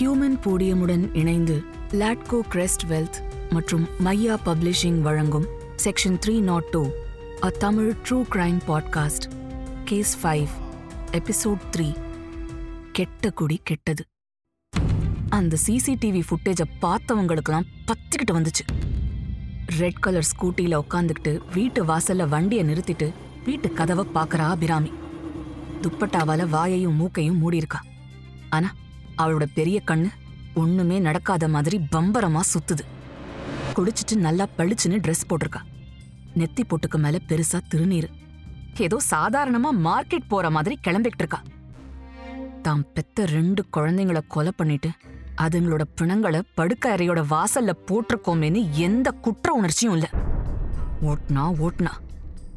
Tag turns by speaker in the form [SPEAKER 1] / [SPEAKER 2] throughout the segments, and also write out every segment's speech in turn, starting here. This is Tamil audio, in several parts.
[SPEAKER 1] ஹியூமன் போடியமுடன் இணைந்து லாட்கோ கிரெஸ்ட் வெல்த் மற்றும் மையா பப்ளிஷிங் வழங்கும் section three naught two a Tamil true crime podcast case five episode three கெட்ட குடி கெட்டது. அந்த சிசிடிவி ஃபுட்டேஜை பார்த்தவங்களுக்கெல்லாம் பத்துக்கிட்டு வந்துச்சு. ரெட் கலர் ஸ்கூட்டியில் உட்காந்துக்கிட்டு வீட்டு வாசல்ல வண்டியை நிறுத்திட்டு வீட்டு கதவை பார்க்கறா அபிராமி. துப்பட்டாவால வாயையும் மூக்கையும் மூடியிருக்கா. ஆனா அவளோட பெரிய கண்ணு ஒண்ணுமே நடக்காத மாதிரி பம்பரமா சுத்துது. குடிச்சிட்டு நல்லா பளிச்சுன்னு ட்ரெஸ் போட்டிருக்கா. நெத்தி பொட்டுக்கு மேல பெருசா திருநீர். ஏதோ சாதாரணமா மார்க்கெட் போற மாதிரி கிளம்பிட்டு இருக்கா. தாம் பெத்த ரெண்டு குழந்தைங்கள கொலை பண்ணிட்டு அதுங்களோட பிணங்களை படுக்க அறையோட வாசல்ல போட்டிருக்கோமேன்னு எந்த குற்ற உணர்ச்சியும் இல்ல. ஓட்டுனா ஓட்டுனா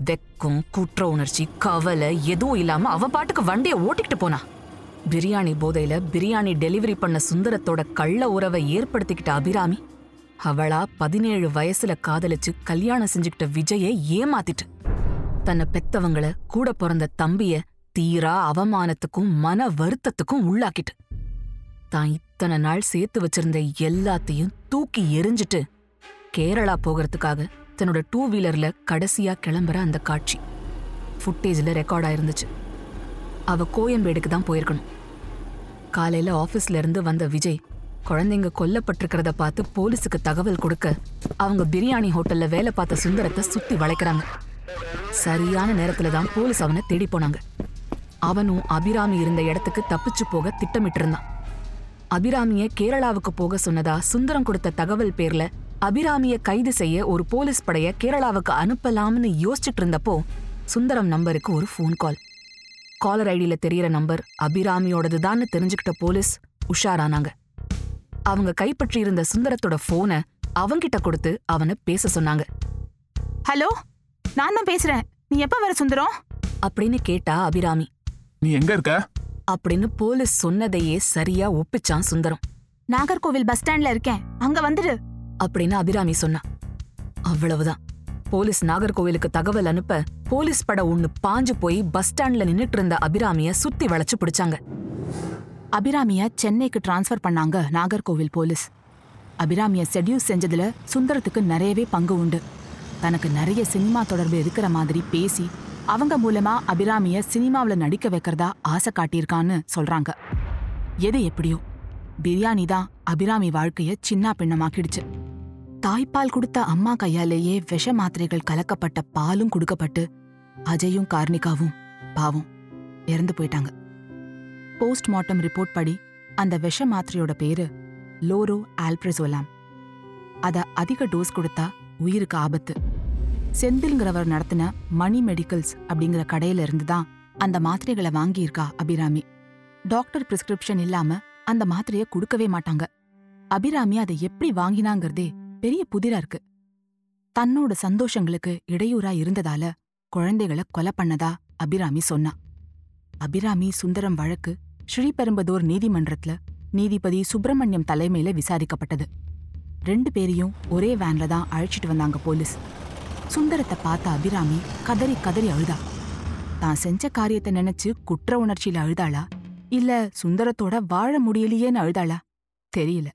[SPEAKER 1] வெக்கம் குற்ற உணர்ச்சி கவலை எதுவும் இல்லாம அவ பாட்டுக்கு வண்டியை ஓட்டிக்கிட்டு போனா. பிரியாணி போதையில பிரியாணி டெலிவரி பண்ண சுந்தரத்தோட கள்ள உறவை ஏற்படுத்திக்கிட்ட அபிராமி அவளா பதினேழு வயசுல காதலிச்சு கல்யாணம் செஞ்சுக்கிட்ட விஜயை ஏமாத்திட்டு. தன்னை பெத்தவங்கள கூட பிறந்த தம்பிய தீரா அவமானத்துக்கும் மன வருத்தத்துக்கும் உள்ளாக்கிட்டு. தான் இத்தனை நாள் சேர்த்து வச்சிருந்த எல்லாத்தையும் தூக்கி எரிஞ்சிட்டு கேரளா போகிறதுக்காக தன்னோட டூ வீலர்ல கடைசியா கிளம்புற அந்த காட்சி. ஃபுட்டேஜ்ல ரெக்கார்ட் ஆயிருந்துச்சு. அவ கோயம்பேடுக்கு தான் போயிருக்கணும். காலையில ஆபீஸ்ல இருந்து வந்த விஜய் குழந்தைங்க கொல்லப்பட்டிருக்கிறத பார்த்து போலீஸுக்கு தகவல் கொடுக்க அவங்க பிரியாணி ஹோட்டல்ல வேலை பார்த்த சுந்தரத்தை சுத்தி வளைக்கிறாங்க. சரியான நேரத்துல தான் போலீஸ் அவனை தேடி போனாங்க. அவனும் அபிராமி இருந்த இடத்துக்கு தப்பிச்சு போக திட்டமிட்டு இருந்தான் அபிராமிய கேரளாவுக்கு போக சொன்னதா சுந்தரம் கொடுத்த தகவல் பேர்ல அபிராமிய கைது செய்ய ஒரு போலீஸ் படைய கேரளாவுக்கு அனுப்பலாம்னு யோசிச்சுட்டு இருந்தப்போ சுந்தரம் நம்பருக்கு ஒரு ஃபோன் கால் காலர் ஐடியில தெரியற நம்பர் அபிராமியோடதுதான்னு தெரிஞ்சுக்கிட்ட போலீஸ் உஷாரானாங்க. அவங்க கைப்பற்றி இருந்த சுந்தரத்தோட போனை அவங்கிட்ட கொடுத்து அவனை பேச சொன்னாங்க.
[SPEAKER 2] ஹலோ நான் தான் பேசுறேன். நீ எப்ப வர சுந்தரம்
[SPEAKER 1] அப்படின்னு கேட்டா அபிராமி.
[SPEAKER 3] நீ எங்க இருக்க?
[SPEAKER 1] அப்படின்னு போலீஸ் சொன்னதையே சரியா ஒப்பிச்சான் சுந்தரம்.
[SPEAKER 2] நாகர்கோவில் பஸ் ஸ்டாண்ட்ல இருக்கேன். அங்க வந்துடு
[SPEAKER 1] அப்படின்னு அபிராமி சொன்னா. அவ்வளவுதான். போலீஸ் நாகர்கோவிலுக்கு தகவல் அனுப்ப போலீஸ் பட ஒண்ணு பாஞ்சு போய் பஸ் ஸ்டாண்ட்ல நின்னுட்டு இருந்த அபிராமிய சுத்தி வளைச்சு பிடிச்சாங்க.
[SPEAKER 2] அபிராமிய சென்னைக்கு டிரான்ஸ்ஃபர் பண்ணாங்க நாகர்கோவில் போலீஸ். அபிராமிய செடியூஸ் செஞ்சதுல சுந்தரத்துக்கு நிறையவே பங்கு உண்டு. தனக்கு நிறைய சினிமா தொடர்பு இருக்கிற மாதிரி பேசி அவங்க மூலமா அபிராமிய சினிமாவுல நடிக்க வைக்கிறதா ஆசை காட்டியிருக்கான்னு சொல்றாங்க. எது எப்படியோ பிரியாணி தான் அபிராமி வாழ்க்கைய சின்ன பின்னமாக்கிடுச்சு தாய்ப்பால் கொடுத்த அம்மா கையாலேயே விஷ மாத்திரைகள் கலக்கப்பட்ட பாலும் கொடுக்கப்பட்டு அஜயும் கார்னிகாவும் பாவம் இறந்து போயிட்டாங்க. போஸ்ட்மார்ட்டம் ரிப்போர்ட் படி அந்த விஷ மாத்திரையோட பேரு லோரோ ஆல்ப்ரெசோலாம். அத அதிக டோஸ் கொடுத்தா உயிருக்கு ஆபத்து. செந்தில்ங்கிறவர் நடத்தின மணி மெடிக்கல்ஸ் அப்படிங்கிற கடையில இருந்து தான் அந்த மாத்திரைகளை வாங்கியிருக்கா அபிராமி. டாக்டர் பிரிஸ்கிரிப்ஷன் இல்லாம அந்த மாத்திரைய கொடுக்கவே மாட்டாங்க. அபிராமி அதை எப்படி வாங்கினாங்கிறதே பெரிய புதிரா இருக்கு. தன்னோட சந்தோஷங்களுக்கு இடையூறா இருந்ததால குழந்தைகளை கொலை பண்ணதா அபிராமி சொன்னா. அபிராமி சுந்தரம் வழக்கு ஸ்ரீபெரும்பதூர் நீதிமன்றத்துல நீதிபதி சுப்பிரமணியம் தலைமையில விசாரிக்கப்பட்டது. ரெண்டு பேரையும் ஒரே வேன்ல தான் அழைச்சிட்டு வந்தாங்க போலீஸ். சுந்தரத்தை பார்த்த அபிராமி கதறி கதறி அழுதா. தான் செஞ்ச காரியத்தை நினைச்சு குற்ற உணர்ச்சியில அழுதாளா? இல்ல சுந்தரத்தோட வாழ முடியலையேன்னு அழுதாளா? தெரியல.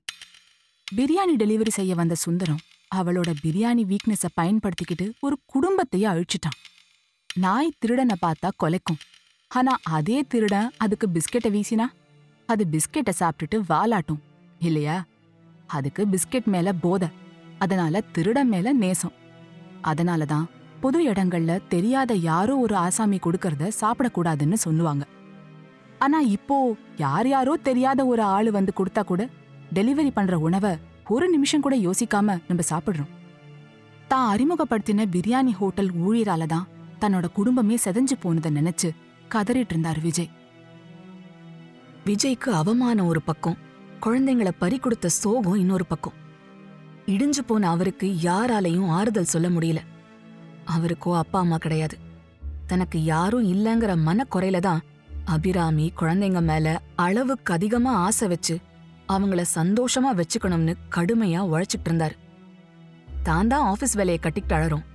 [SPEAKER 2] பிரியாணி டெலிவரி செய்ய வந்த சுந்தரம் அவளோட பிரியாணி வீக்னஸை பயன்படுத்திக்கிட்டு ஒரு குடும்பத்தையே அழிச்சிட்டான். நாய் திருடனை பார்த்தா கொலைக்கும். ஆனா அதே திருடன் அதுக்கு பிஸ்கெட்டை வீசினா? அது பிஸ்கெட்டை சாப்பிட்டுட்டு வாலாட்டும். இல்லையா? அதுக்கு பிஸ்கெட் மேல போதை. அதனால திருடன் மேல நேசம். அதனால தான் பொது இடங்கள்ல தெரியாத யாரோ ஒரு ஆசாமி கொடுக்கறத சாப்பிடக்கூடாதுன்னு சொல்லுவாங்க. ஆனா இப்போ யார் யாரோ தெரியாத ஒரு ஆளு வந்து கொடுத்தா கூட டெலிவரி பண்ற உணவை ஒரு நிமிஷம் கூட யோசிக்காம நம்ம சாப்பிடுறோம். தான் அறிமுகப்படுத்தின பிரியாணி ஹோட்டல் ஊழியரால தான் தன்னோட குடும்பமே செதஞ்சு போனதை நினைச்சு கதறிட்டு இருந்தார் விஜய்.
[SPEAKER 1] விஜய்க்கு அவமானம் ஒரு பக்கம் குழந்தைங்கள பறி கொடுத்த சோகம் இன்னொரு பக்கம். இடிஞ்சு போன அவருக்கு யாராலையும் ஆறுதல் சொல்ல முடியல. அவருக்கோ அப்பா அம்மா கிடையாது. தனக்கு யாரும் இல்லைங்கிற மனக்குறையில தான் அபிராமி குழந்தைங்க மேல அளவுக்கு அதிகமா ஆசை வச்சு அவங்கள சந்தோஷமா வச்சுக்கணும்னு கடுமையா உழைச்சிட்டு இருந்தாரு. தான் தான் ஆபீஸ் வேலையை கட்டிக்கிட்டு அழறோம்.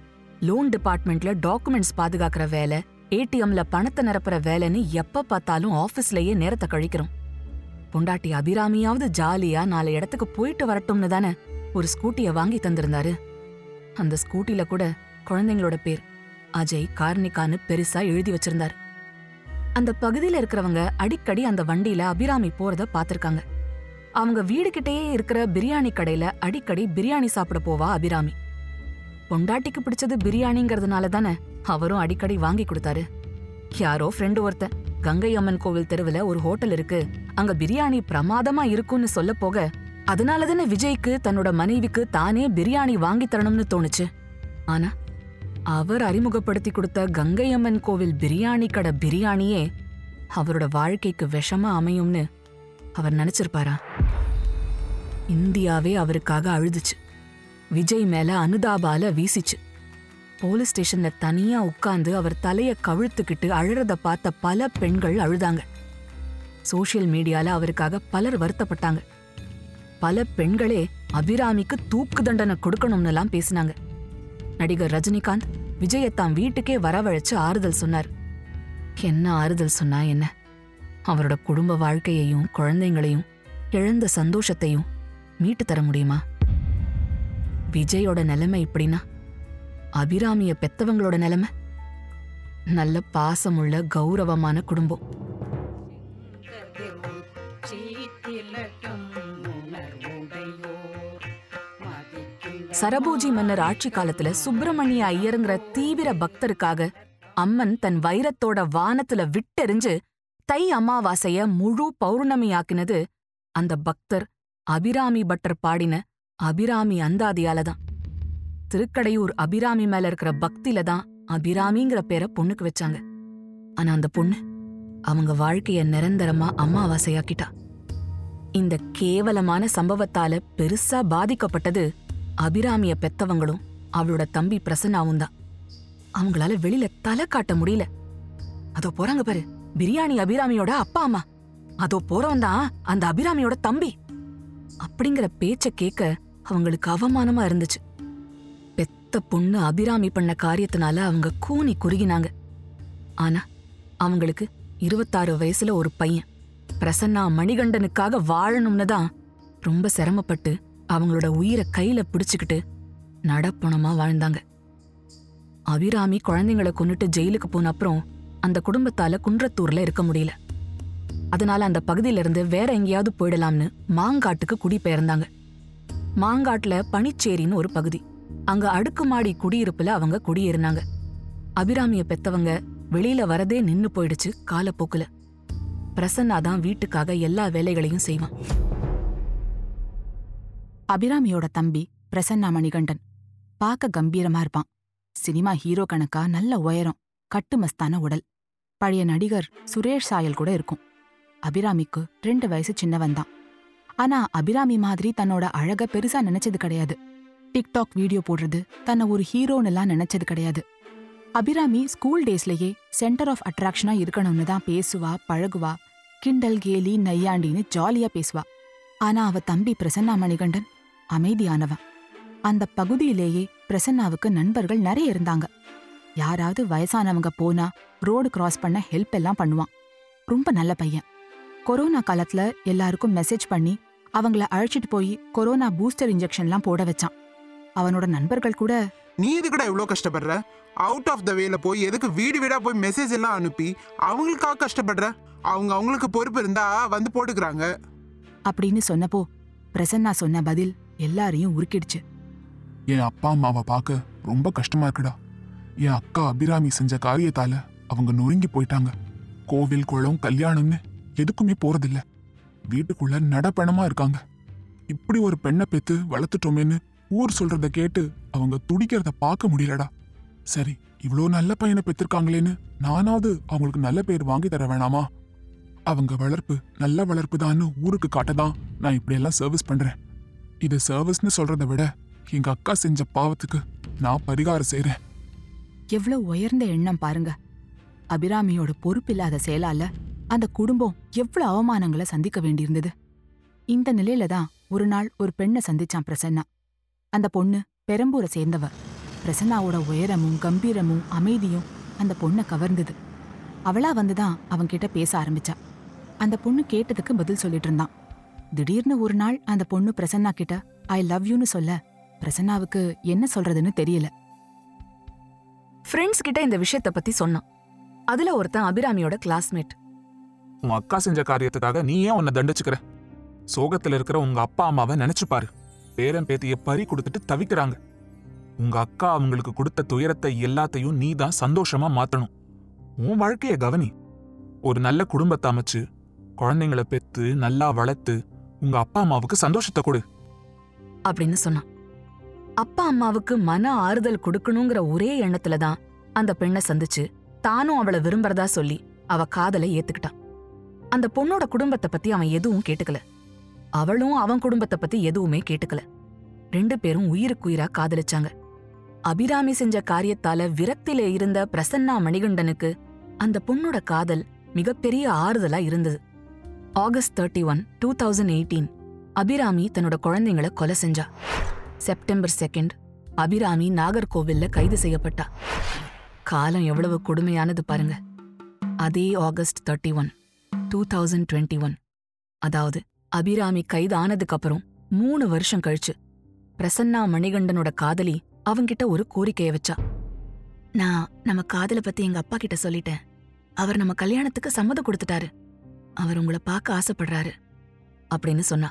[SPEAKER 1] லோன் டிபார்ட்மெண்ட்ல டாக்குமெண்ட்ஸ் பாதுகாக்கிற வேலை ஏடிஎம்ல பணத்தை நிரப்புற வேலைன்னு எப்ப பார்த்தாலும் ஆபீஸ்லயே நேரத்தை கழிக்கிறோம். பொண்டாட்டி அபிராமியாவது ஜாலியா நாலு இடத்துக்கு போயிட்டு வரட்டும்னு தானே ஒரு ஸ்கூட்டிய வாங்கி தந்திருந்தாரு. அந்த ஸ்கூட்டில கூட குழந்தைங்களோட பேர் அஜய் கார்னிகான்னு பெருசா எழுதி வச்சிருந்தாரு. அந்த பகுதியில இருக்கிறவங்க அடிக்கடி அந்த வண்டியில அபிராமி போறத பாத்திருக்காங்க அவங்க வீடு கிட்டேயே இருக்கிற பிரியாணி கடையில அடிக்கடி பிரியாணி சாப்பிட போவா அபிராமி. பொண்டாட்டிக்கு பிடிச்சது பிரியாணிங்கிறதுனால தானே அவரும் அடிக்கடி வாங்கி கொடுத்தாரு. யாரோ ஃப்ரெண்டு ஒருத்தன் கங்கை அம்மன் கோவில் தெருவுல ஒரு ஹோட்டல் இருக்கு. அங்க பிரியாணி பிரமாதமா இருக்கும்னு சொல்ல போக அதனால தானே விஜய்க்கு தன்னோட மனைவிக்கு தானே பிரியாணி வாங்கி தரணும்னு தோணுச்சு. ஆனா அவர் அறிமுகப்படுத்தி கொடுத்த கங்கை அம்மன் கோவில் பிரியாணி கடை பிரியாணியே அவரோட வாழ்க்கைக்கு விஷமா அமையும்னு அவர் நினைச்சிருப்பாரா? இந்தியாவே அவருக்காக அழுதுச்சு. விஜய் மேல அனுதாபால வீசிச்சு. போலீஸ் ஸ்டேஷன்ல தனியா உட்கார்ந்து அவர் தலைய கவிழ்த்துக்கிட்டு அழறத பார்த்த பல பெண்கள் அழுதாங்க. சோஷியல் மீடியால அவருக்காக பலர் வருத்தப்பட்டாங்க. பல பெண்களே அபிராமிக்கு தூக்கு தண்டனை கொடுக்கணும்னுலாம் பேசினாங்க. நடிகர் ரஜினிகாந்த் விஜயை தான் வீட்டுக்கே வரவழைச்சு ஆறுதல் சொன்னார். என்ன ஆறுதல் சொன்னா என்ன? அவரோட குடும்ப வாழ்க்கையையும் குழந்தைங்களையும் இழந்த சந்தோஷத்தையும் மீட்டு தர முடியுமா? விஜயோட நிலைமை இப்படின்னா? அபிராமிய பெத்தவங்களோட நிலைமை? நல்ல பாசமுள்ள கௌரவமான குடும்பம். சரபோஜி மன்னர் ஆட்சி காலத்துல சுப்பிரமணிய ஐயருங்கிற தீவிர பக்தருக்காக அம்மன் தன் வைரத்தோட வானத்துல விட்டெறிஞ்சு தை அமாவாசைய முழு பௌர்ணமியாக்கினது அந்த பக்தர். அபிராமி பட்டர் பாடின அபிராமி அந்தாதியால தான். திருக்கடையூர் அபிராமி மேல இருக்கிற பக்தில தான் அபிராமிங்கிற பேரை பொண்ணுக்கு வச்சாங்க. ஆனா அந்த பொண்ணு அவங்க வாழ்க்கைய நிரந்தரமா அமாவாசையாக்கிட்டா. இந்த கேவலமான சம்பவத்தால பெருசா பாதிக்கப்பட்டது அபிராமிய பெத்தவங்களும் அவளோட தம்பி பிரசன்னாவும் தான். அவங்களால வெளியில தலை காட்ட முடியல. அதோ போறாங்க பாரு பிரியாணி அபிராமியோட அப்பா அம்மா. அதோ போறவன் தான் அந்த அபிராமியோட தம்பி. அப்படிங்கிற பேச்ச கேட்க அவங்களுக்கு அவமானமா இருந்துச்சு. பெத்த பொண்ணு அபிராமி பண்ண காரியத்தினால அவங்க கூனி குறுகினாங்க. ஆனா அவங்களுக்கு இருபத்தாறு வயசுல ஒரு பையன். பிரசன்னா மணிகண்டனுக்காக வாழணும்னு தான் ரொம்ப சிரமப்பட்டு அவங்களோட உயிரை கையில பிடிச்சுக்கிட்டு நடப்பணமா வாழ்ந்தாங்க. அபிராமி குழந்தைங்களை கொன்னுட்டு ஜெயிலுக்கு போன அப்புறம் அந்த குடும்பத்தால குன்றத்தூர்ல இருக்க முடியல. அதனால அந்த பகுதியில இருந்து வேற எங்கேயாவது போயிடலாம்னு மாங்காட்டுக்கு குடிபெயர்ந்தாங்க. மாங்காட்டுல பனிச்சேரின்னு ஒரு பகுதி. அங்க அடுக்குமாடி குடியிருப்புல அவங்க குடியேறினாங்க. அபிராமிய பெத்தவங்க வெளியில வரதே நின்னு போயிடுச்சு காலப்போக்குல. பிரசன்னா தான் வீட்டுக்காக எல்லா வேலைகளையும் செய்வான்.
[SPEAKER 2] அபிராமியோட தம்பி பிரசன்னா மணிகண்டன் பார்க்க கம்பீரமா இருப்பான். சினிமா ஹீரோ கணக்கா நல்ல உயரம் கட்டுமஸ்தான உடல். பழைய நடிகர் சுரேஷ் சாயல் கூட இருக்கும். அபிராமிக்கு ரெண்டு வயசு சின்னவன் தான். ஆனா அபிராமி மாதிரி தன்னோட அழக பெருசா நினைச்சது கிடையாது. டிக்டாக் வீடியோ போடுறது தன்னை ஒரு ஹீரோன்னுலாம் நினைச்சது கிடையாது. அபிராமி ஸ்கூல் டேஸ்லயே சென்டர் ஆஃப் அட்ராக்ஷனா இருக்கணும்னு தான் பேசுவா பழகுவா கிண்டல் கேலி நையாண்டின்னு ஜாலியா பேசுவா. ஆனா அவ தம்பி பிரசன்னா மணிகண்டன் அமைதியானவன். அந்த பகுதியிலேயே பிரசன்னாவுக்கு நண்பர்கள் நிறைய இருந்தாங்க. யாராவது வயசானவங்க போனா ரோடு கிராஸ் பண்ண ஹெல்ப் எல்லாம் பண்ணுவான். ரொம்ப நல்ல பையன். கொரோனா காலத்துல எல்லாருக்கும் மெசேஜ் பண்ணி அவங்கள அழைச்சிட்டு போய் கொரோனா பூஸ்டர் இன்ஜெக்ஷன்லாம் போட வச்சான். அவனோட நண்பர்கள் கூட
[SPEAKER 3] நீ எதுக்குடா இவ்வளோ கஷ்டப்படுற? அவுட் ஆஃப் த வேல போய் எதுக்கு வீடு வீடா போய் மெசேஜ் எல்லாம் அனுப்பி அவங்களுக்காக கஷ்டப்படுற? அவங்க அவங்களுக்கு பொறுப்பு இருந்தா வந்து போட்டுக்கிறாங்க.
[SPEAKER 2] அப்படின்னு சொன்னப்போ பிரசன்னா சொன்ன பதில் எல்லாரையும் உருக்கிடுச்சு.
[SPEAKER 4] என் அப்பா அம்மாவை பார்க்க ரொம்ப கஷ்டமா இருக்குடா. என் அக்கா அபிராமி செஞ்ச காரியத்தால அவங்க நொறுங்கி போயிட்டாங்க. கோவில் குளம் கல்யாணம்னு எதுக்குமே போறதில்ல. வீட்டுக்குள்ள நடப்பணமா இருக்காங்க. இப்படி ஒரு பெண்ணை பெத்து வளர்த்துட்டோமேன்னு ஊர் சொல்றத கேட்டு அவங்க துடிக்கிறத பார்க்க முடியலடா. சரி இவ்வளோ நல்ல பையனை பெத்திருக்காங்களேன்னு நானாவது அவங்களுக்கு நல்ல பேர் வாங்கி தர வேணாமா? அவங்க வளர்ப்பு நல்ல வளர்ப்பு தான்னு ஊருக்கு காட்டதான் நான் இப்படியெல்லாம் சர்வீஸ் பண்றேன். இது சர்வீஸ்னு சொல்றதை விட எங்க அக்கா செஞ்ச பாவத்துக்கு நான் பரிகாரம் செய்யறேன்
[SPEAKER 2] எவ்வளவு உயர்ந்த எண்ணம் பாருங்க. அபிராமியோட பொறுப்பில்லாத செயலால அந்த குடும்பம் எவ்வளவு அவமானங்களை சந்திக்க வேண்டியிருந்தது? இந்த நிலையில தான் ஒரு நாள் ஒரு பெண்ணை சந்திச்சான் பிரசன்னா. அந்த பொண்ணு பெரம்பூரை சேர்ந்தவ. பிரசன்னாவோட உயரமும் கம்பீரமும் அமைதியும் அந்த பொண்ணை கவர்ந்தது. அவளா வந்துதான் அவன்கிட்ட பேச ஆரம்பிச்சா. அந்த பொண்ணு கேட்டதுக்கு பதில் சொல்லிட்டு இருந்தான். திடீர்னு ஒரு நாள் அந்த பொண்ணு பிரசன்னா கிட்ட ஐ லவ் யூன்னு சொல்ல. பிரசன்னாவுக்கு என்ன சொல்றதுன்னு தெரியல.
[SPEAKER 1] ஃப்ரெண்ட்ஸ் கிட்ட இந்த விஷயத்த பத்தி சொன்னான். அதுல ஒருத்தன் அபிராமியோட கிளாஸ்மேட்.
[SPEAKER 4] உன் அக்கா செஞ்ச காரியத்துக்காக நீ ஏன் உன்னை தண்டிச்சுக்கிற? சோகத்துல இருக்கிற உங்க அப்பா அம்மாவை நினைச்சு பாரு. பேரன் பேத்திய பறி கொடுத்துட்டு தவிக்கிறாங்க. உங்க அக்கா அவங்களுக்கு கொடுத்த துயரத்தை எல்லாத்தையும் நீ தான் சந்தோஷமா மாத்தணும். உன் வாழ்க்கைய கவனி. ஒரு நல்ல குடும்பத்தை அமைச்சு குழந்தைங்கள பெத்து நல்லா வளர்த்து உங்க அப்பா அம்மாவுக்கு சந்தோஷத்தை கொடு.
[SPEAKER 1] அப்படின்னு சொன்னான். அப்பா அம்மாவுக்கு மன ஆறுதல் கொடுக்கணுங்கிற ஒரே எண்ணத்துல தான் அந்த பெண்ணை சந்திச்சு தானும் அவளை விரும்புறதா சொல்லி அவ காதலை ஏத்துக்கிட்டான். அந்த பொண்ணோட குடும்பத்தை பத்தி அவன் எதுவும் கேட்டுக்கல. அவளும் அவன் குடும்பத்தை பத்தி எதுவுமே கேட்டுக்கல. ரெண்டு பேரும் உயிருக்குயிரா காதலிச்சாங்க. அபிராமி செஞ்ச காரியத்தால விரக்தியில இருந்த பிரசன்னா மணிகண்டனுக்கு அந்த பொண்ணோட காதல் மிகப்பெரிய ஆறுதலா இருந்தது. August thirty one two thousand eighteen Abirami தன்னோட குழந்தைங்களை கொலை செஞ்சா. செப்டம்பர் செகண்ட் அபிராமி நாகர்கோவில்ல கைது செய்யப்பட்டா. காலம் எவ்வளவு கொடுமையானது பாருங்க. அதே August thirty one two thousand twenty one அதாவது அபிராமி கைது ஆனதுக்கு அப்புறம் மூணு வருஷம் கழிச்சு பிரசன்னா மணிகண்டனோட காதலி அவங்கிட்ட ஒரு கோரிக்கைய வச்சா. நான் நம்ம காதலை பத்தி எங்க அப்பா கிட்ட சொல்லிட்டேன். அவர் நம்ம கல்யாணத்துக்கு சம்மதம் கொடுத்துட்டாரு. அவர் உங்களை பார்க்க ஆசைப்படுறாரு அப்படின்னு சொன்னா.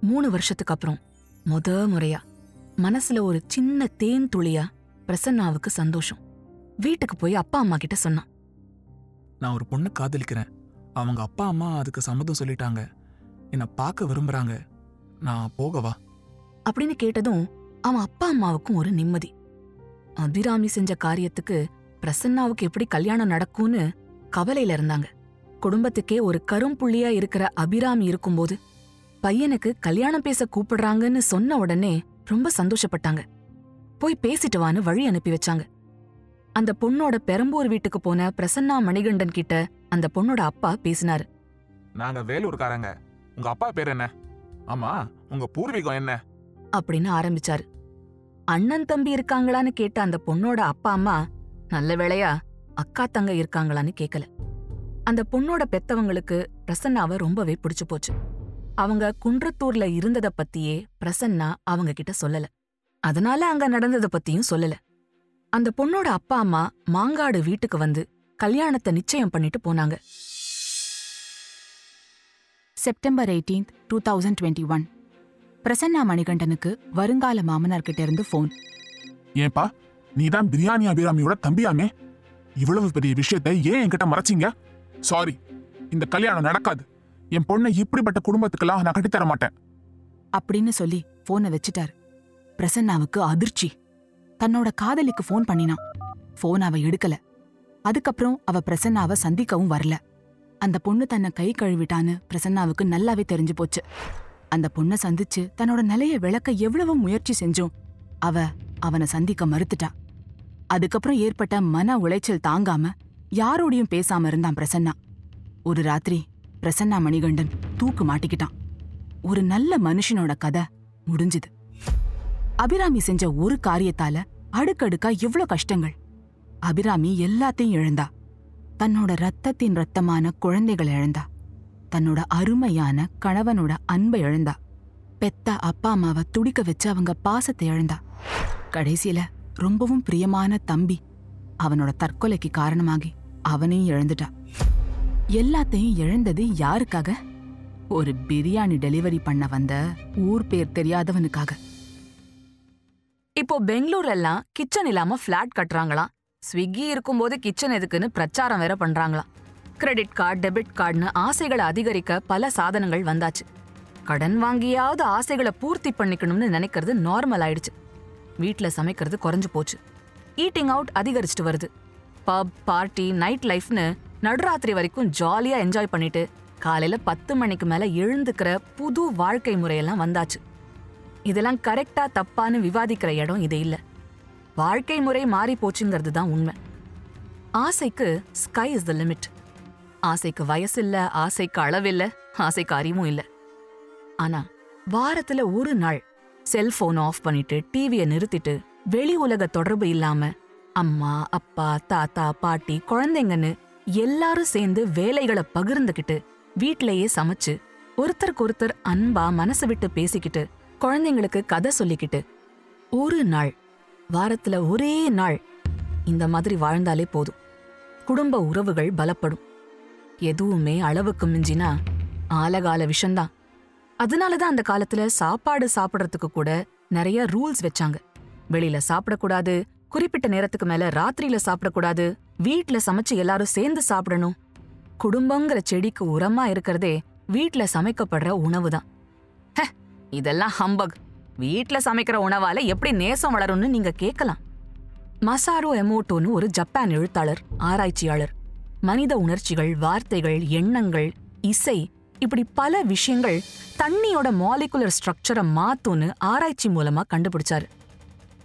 [SPEAKER 1] மூணு வருஷத்துக்கு அப்புறம் முத முறையா மனசுல ஒரு சின்ன தேன் துளியா பிரசன்னாவுக்கு சந்தோஷம். வீட்டுக்கு போய் அப்பா அம்மா கிட்ட சொன்னான்.
[SPEAKER 4] நான் ஒரு பொண்ணை காதலிக்கிறேன். அவங்க அப்பா அம்மா அதுக்கு சம்மதம் சொல்லிட்டாங்க. என்னை பார்க்க விரும்புறாங்க. நான் போகவா
[SPEAKER 1] அப்படின்னு கேட்டதும் அவன் அப்பா அம்மாவுக்கும் ஒரு நிம்மதி. அபிராமி செஞ்ச காரியத்துக்கு பிரசன்னாவுக்கு எப்படி கல்யாணம் நடக்கும்னு கவலையில இருந்தாங்க. குடும்பத்துக்கே ஒரு கரும்புள்ளியா இருக்கிற அபிராமி இருக்கும்போது பையனுக்கு கல்யாணம் பேச கூப்பிடுறாங்கன்னு சொன்ன உடனே ரொம்ப சந்தோஷப்பட்டாங்க. போய் பேசிட்டு வான்னு வழி அனுப்பி வச்சாங்க. அந்த பொண்ணோட பெரம்பூர் வீட்டுக்கு போன பிரசன்னா மணிகண்டன் கிட்ட அந்த பொண்ணோட அப்பா பேசினாரு.
[SPEAKER 4] நாங்க வேலூர்காரங்க. உங்க அப்பா பேர் என்ன? ஆமா உங்க பூர்வீகம் என்ன?
[SPEAKER 1] அப்படின்னு ஆரம்பிச்சாரு. அண்ணன் தம்பி இருக்காங்களான்னு கேட்ட அந்த பொண்ணோட அப்பா அம்மா நல்ல வேளையா அக்கா தங்க இருக்காங்களான்னு கேக்கல. அந்த பொண்ணோட பெத்தவங்களுக்கு பிரசன்னாவை ரொம்பவே பிடிச்சு போச்சு. அவங்க குன்றத்தூர்ல இருந்தத பத்தியே பிரசன்னா அவங்க கிட்ட சொல்லல. அதனால அங்க நடந்தத பத்தியும் சொல்லல. அந்த பொண்ணோட அப்பா அம்மா மாங்காடு வீட்டுக்கு வந்து கல்யாணத்தை நிச்சயம் பண்ணிட்டு போனாங்க.
[SPEAKER 2] September eighteenth two thousand twenty one Prasanna மணிகண்டனுக்கு வருங்கால மாமனார் கிட்ட இருந்து ஃபோன்
[SPEAKER 4] ஏன்பா நீ தான் பிரியாணி அபிராமியோட தம்பியாமே? இவ்வளவு பெரிய விஷயத்தை ஏன் என்கிட்ட மறைச்சீங்க? சாரி இந்த கல்யாணம் நடக்காது. என் பொண்ணை இப்படிப்பட்ட குடும்பத்துக்கெல்லாம் நான் கட்டித்தர மாட்டேன்
[SPEAKER 2] அப்படின்னு சொல்லி போனை வச்சுட்டாரு. பிரசன்னாவுக்கு அதிர்ச்சி. தன்னோட காதலிக்கு ஃபோன் பண்ணினான் ஃபோன் அவ எடுக்கல. அதுக்கப்புறம் அவ பிரசன்னாவை சந்திக்கவும் வரல. அந்த பொண்ணு தன்னை கை கழுவிட்டான்னு பிரசன்னாவுக்கு நல்லாவே தெரிஞ்சு போச்சு. அந்த பொண்ணை சந்திச்சு தன்னோட நிலைய விளக்க எவ்வளவு முயற்சி செஞ்சும். அவ அவனை சந்திக்க மறுத்துட்டா. அதுக்கப்புறம் ஏற்பட்ட மன உளைச்சல் தாங்காம யாரோடையும் பேசாம இருந்தான் பிரசன்னா. ஒரு ராத்திரி பிரசன்னா மணிகண்டன் தூக்கு மாட்டிக்கிட்டான். ஒரு நல்ல மனுஷனோட கதை முடிஞ்சுது. அபிராமி செஞ்ச ஒரு காரியத்தால அடுக்கடுக்கா எவ்ளோ கஷ்டங்கள். அபிராமி எல்லாத்தையும் இழந்தா. தன்னோட ரத்தத்தின் ரத்தமான குழந்தைகளை இழந்தா. தன்னோட அருமையான கணவனோட அன்பை இழந்தா. பெத்த அப்பா அம்மாவை துடிக்க வச்சு அவங்க பாசத்தை இழந்தா. கடைசியில ரொம்பவும் பிரியமான தம்பி அவனோட தற்கொலைக்கு காரணமாகி அவனையும் இழந்துட்டா. எல்லாத்தையும் இழந்தது யாருக்காக? ஒரு பிரியாணி டெலிவரி பண்ண வந்த ஊர் பேர் தெரியாதவனுக்காக.
[SPEAKER 1] இப்போ பெங்களூர் எல்லாம் கிச்சன் இல்லாம ஃபிளாட் கட்டுறாங்களாம். ஸ்விக்கி இருக்கும்போது கிச்சன் எதுக்குன்னு பிரச்சாரம் வேற பண்றாங்களாம். கிரெடிட் கார்டு டெபிட் கார்டுன்னு ஆசைகளை அதிகரிக்க பல சாதனங்கள் வந்தாச்சு. கடன் வாங்கியாவது ஆசைகளை பூர்த்தி பண்ணிக்கணும்னு நினைக்கிறது நார்மல் ஆயிடுச்சு. வீட்டில் சமைக்கிறது குறைஞ்சு போச்சு. ஈட்டிங் அவுட் அதிகரிச்சுட்டு வருது. பப் பார்ட்டி நைட் லைஃப்னு நடுராத்திரி வரைக்கும் ஜாலியாக என்ஜாய் பண்ணிட்டு காலையில் பத்து மணிக்கு மேலே எழுந்துக்கிற புது வாழ்க்கை முறையெல்லாம் வந்தாச்சு. இதெல்லாம் கரெக்டா தப்பான்னு விவாதிக்கிற இடம் இது இல்ல. வாழ்க்கை முறை மாறி போச்சுங்கிறது தான் உண்மை. ஆசைக்கு ஸ்கை இஸ் த லிமிட் ஆசைக்கு வயசு இல்ல ஆசைக்கு அளவில்ல ஆசைக்கு அறிவும் இல்ல. ஆனா வாரத்துல ஒரு நாள் செல்போன் ஆஃப் பண்ணிட்டு டிவியை நிறுத்திட்டு வெளி உலக தொடர்பு இல்லாம அம்மா அப்பா தாத்தா பாட்டி குழந்தைங்கன்னு எல்லாரும் சேர்ந்து வேலைகளை பகிர்ந்துகிட்டு வீட்லயே சமைச்சு ஒருத்தருக்கு ஒருத்தர் அன்பா மனசு விட்டு பேசிக்கிட்டு குழந்தைங்களுக்கு கதை சொல்லிக்கிட்டு ஒரு நாள் வாரத்துல ஒரே நாள் இந்த மாதிரி வாழ்ந்தாலே போதும். குடும்ப உறவுகள் பலப்படும். எதுவுமே அளவுக்கு மிஞ்சினா ஆலகால விஷம்தான். அதனாலதான் அந்த காலத்துல சாப்பாடு சாப்பிடறதுக்கு கூட நிறைய ரூல்ஸ் வச்சாங்க. வெளியில சாப்பிடக்கூடாது குறிப்பிட்ட நேரத்துக்கு மேல ராத்திரியில சாப்பிடக்கூடாது வீட்ல சமைச்சு எல்லாரும் சேர்ந்து சாப்பிடணும். குடும்பங்கிற செடிக்கு உரமா இருக்கிறதே வீட்ல சமைக்கப்படுற உணவு தான் இதெல்லாம் ஹம்பக் வீட்ல சமைக்கிற உணவால எப்படி நேசம் வளரும்னு நீங்க கேட்கலாம். மசாரோ எமோட்டோன்னு ஒரு ஜப்பான் எழுத்தாளர் ஆராய்ச்சியாளர். மனித உணர்ச்சிகள் வார்த்தைகள் எண்ணங்கள் இசை இப்படி பல விஷயங்கள் தண்ணியோட மாலிகுலர் ஸ்ட்ரக்சரை மாத்தும்னு ஆராய்ச்சி மூலமா கண்டுபிடிச்சாரு.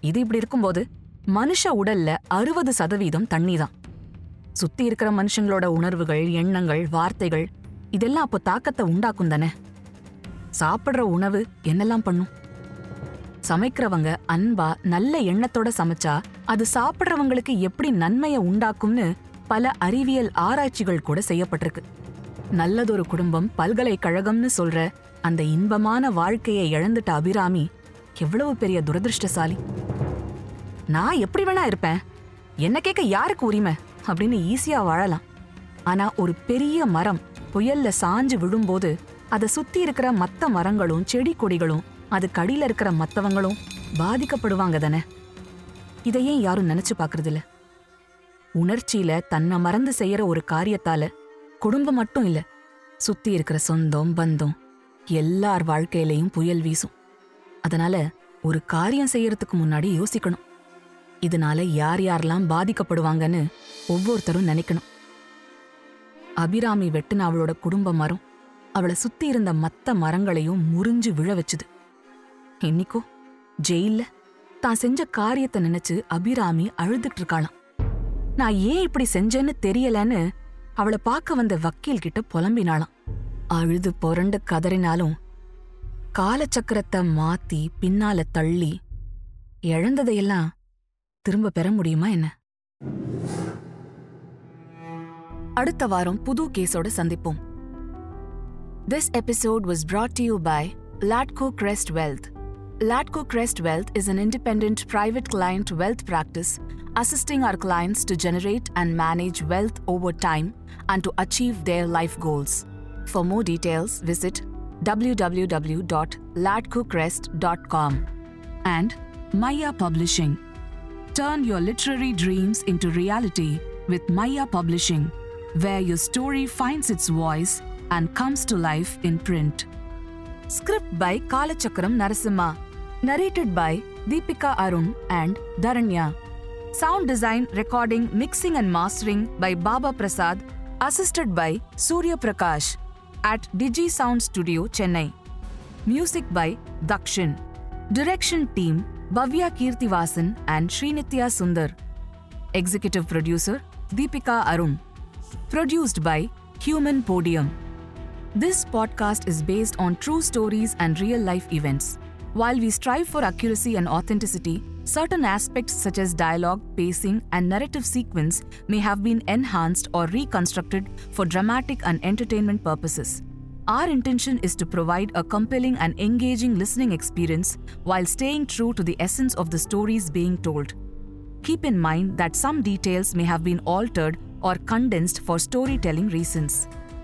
[SPEAKER 1] இது இப்படி இருக்கும்போது மனுஷ உடல்ல அறுபது சதவீதம் தண்ணி தான். சுத்தி இருக்கிற மனுஷங்களோட உணர்வுகள் எண்ணங்கள் வார்த்தைகள் இதெல்லாம் அப்போ தாக்கத்தை உண்டாக்கும் தானே? சாப்பிடுற உணவு என்னெல்லாம் பண்ணும்? சமைக்கிறவங்க அன்பா நல்ல எண்ணத்தோட சமைச்சா அது சாப்பிடுறவங்களுக்கு எப்படி நன்மையை உண்டாக்கும்னு பல அறிவியல் ஆராய்ச்சிகள் கூட செய்யப்பட்டிருக்கு. நல்லதொரு குடும்பம் பல்கலைக்கழகம்னு சொல்ற அந்த இன்பமான வாழ்க்கையை இழந்துட்ட அபிராமி எவ்வளவு பெரிய துரதிருஷ்டசாலி. நான் எப்படி வேணா இருப்பேன். என்ன கேட்க யாருக்கு உரிமை? அப்படின்னு ஈஸியா வாழலாம். ஆனா ஒரு பெரிய மரம் புயல்ல சாஞ்சு விழும்போது அதை சுத்தி இருக்கிற மத்த மரங்களும் செடி கொடிகளும் அது கடியில இருக்கிற மத்தவங்களும் பாதிக்கப்படுவாங்க தானே? இதை ஏன் யாரும் நினைச்சு பாக்குறதில்ல உணர்ச்சியில தன்னை மறந்து செய்யற ஒரு காரியத்தால குடும்பம் மட்டும் இல்ல சுத்தி இருக்கிற சொந்தம் பந்தம் எல்லார் வாழ்க்கையிலையும் புயல் வீசும். அதனால ஒரு காரியம் செய்யறதுக்கு முன்னாடி யோசிக்கணும். இதனால யார் யாரெல்லாம் பாதிக்கப்படுவாங்கன்னு ஒவ்வொருத்தரும் நினைக்கணும். அபிராமி வெட்டுன அவளோட குடும்ப மரம் அவளை சுத்தி இருந்த மத்த மரங்களையும் முறிஞ்சு விழ வச்சுது. இன்னிக்கோ ஜெயில்ல? தான் செஞ்ச காரியத்தை நினைச்சு அபிராமி அழுதுட்டு இருக்காளாம் நான் ஏன் இப்படி செஞ்சேன்னு தெரியலன்னு அவளை பார்க்க வந்த வக்கீல் கிட்ட புலம்பினாளாம். அழுது புரண்டு கதறினாலும் காலச்சக்கரத்தை மாத்தி பின்னால தள்ளி இழந்ததையெல்லாம் திரும்ப பெற முடியுமா என்ன? அடுத்த வாரம் புது கேஸோட சந்திப்போம். This episode was brought to you by Latco Crest Wealth. Latco Crest Wealth is an independent private client wealth practice assisting our clients to generate and manage wealth over time and to achieve their life goals. For more details, visit www.latcocrest.com. And Maya Publishing. Turn your literary dreams into reality with Maya Publishing, where your story finds its voice and comes to life in print. Script by Kalachakram Narasimha. Narrated by Deepika Arun and Dharanya. Sound design, recording, mixing, and mastering by Baba Prasad, assisted by Surya Prakash at Digi Sound Studio, Chennai. Music by Dakshin. Direction team Bhavya Kirtivasan and Srinitya Sundar. Executive producer Deepika Arun. Produced by Human Podium. This podcast is based on true stories and real life events. While we strive for accuracy and authenticity, certain aspects such as dialogue, pacing, and narrative sequence may have been enhanced or reconstructed for dramatic and entertainment purposes. Our intention is to provide a compelling and engaging listening experience while staying true to the essence of the stories being told. Keep in mind that some details may have been altered or condensed for storytelling reasons.